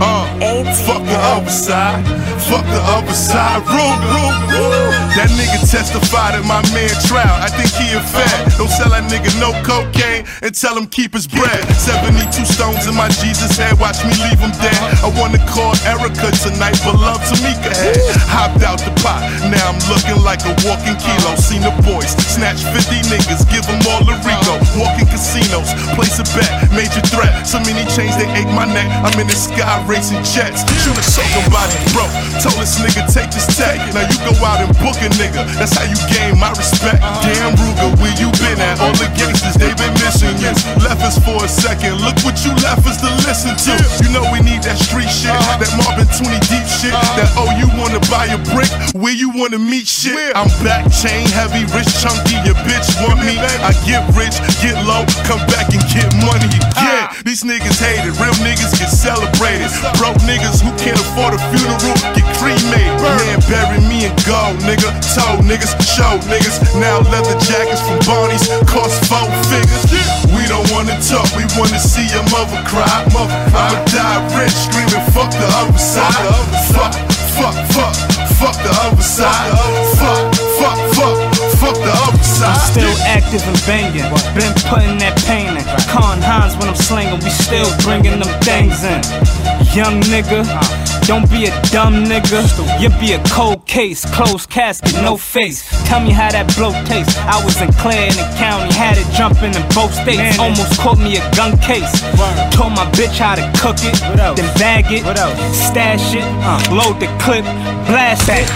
Uh, fuck the other side. Fuck the other side. Room, room, room. That nigga testified at my man trial. I think he a fat. Don't sell that nigga no cocaine and tell him keep his bread. 72 stones in my Jesus head. Watch me leave him dead. I wanna call Erica tonight, but love Tamika had. Hopped out the pot. Now I'm looking like a walking kilo. Seen the boys snatch 50 niggas, give them all a Rico. Walking casinos, place a bet, major threat. So many chains they ache my neck. I'm in the sky racing jets. Shoot a choking body, bro. Told this nigga take this tag. Now you go out and book a nigga. That's how you gain my respect. Damn Ruger, where you been at? All the gangsters they been missing you. Left us for a second. Look what you left us to listen to. You know we shit. That oh you wanna buy a brick? Where you wanna meet shit? I'm back, chain heavy, rich chunky. Your bitch want me. I get rich, get low, come back and get money. Yeah, these niggas hate it. Real niggas get celebrated. Broke niggas who can't afford a funeral get cremated. Man, bury me in gold, nigga. Told niggas, show niggas. Now leather jackets from Barney's cost four figures. We don't wanna talk, we wanna see your mother cry. I'ma die rich, screaming fuck the other side. Fuck, fuck, fuck, fuck the other side. Fuck, fuck, fuck, fuck the other side. I'm still active and banging. Been putting that pain in. Con Hans when I'm slinging, we still bringing them things in. Young nigga, don't be a dumb nigga. You be a cold case, closed casket, no face. Tell me how that blow tastes. I was in Clare in the County, had it jumping in both states. Almost caught me a gun case. Told my bitch how to cook it, then bag it, stash it, load the clip, blast it.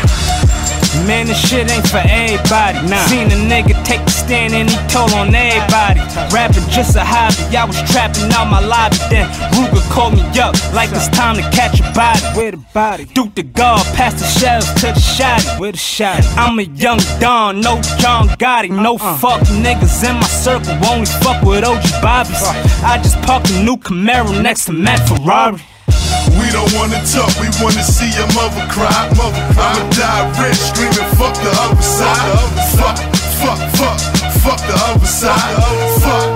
Man, this shit ain't for everybody. Nah. Seen a nigga take a stand and he told on everybody. Rapping just a hobby. I was trapping out my lobby. Then Ruger called me up like it's time to catch a body. Where the body? Duke the guard, pass the shells to the shotty. Where the shotty? I'm a young Don, no John Gotti. No uh-uh. fuck niggas in my circle. Only fuck with OG Bobbies. I just parked a new Camaro next to Matt Ferrari. We don't wanna talk, we wanna see your mother cry. Mother. I'ma die rich, screaming fuck the other side. Fuck, fuck, fuck, fuck the other side. Fuck.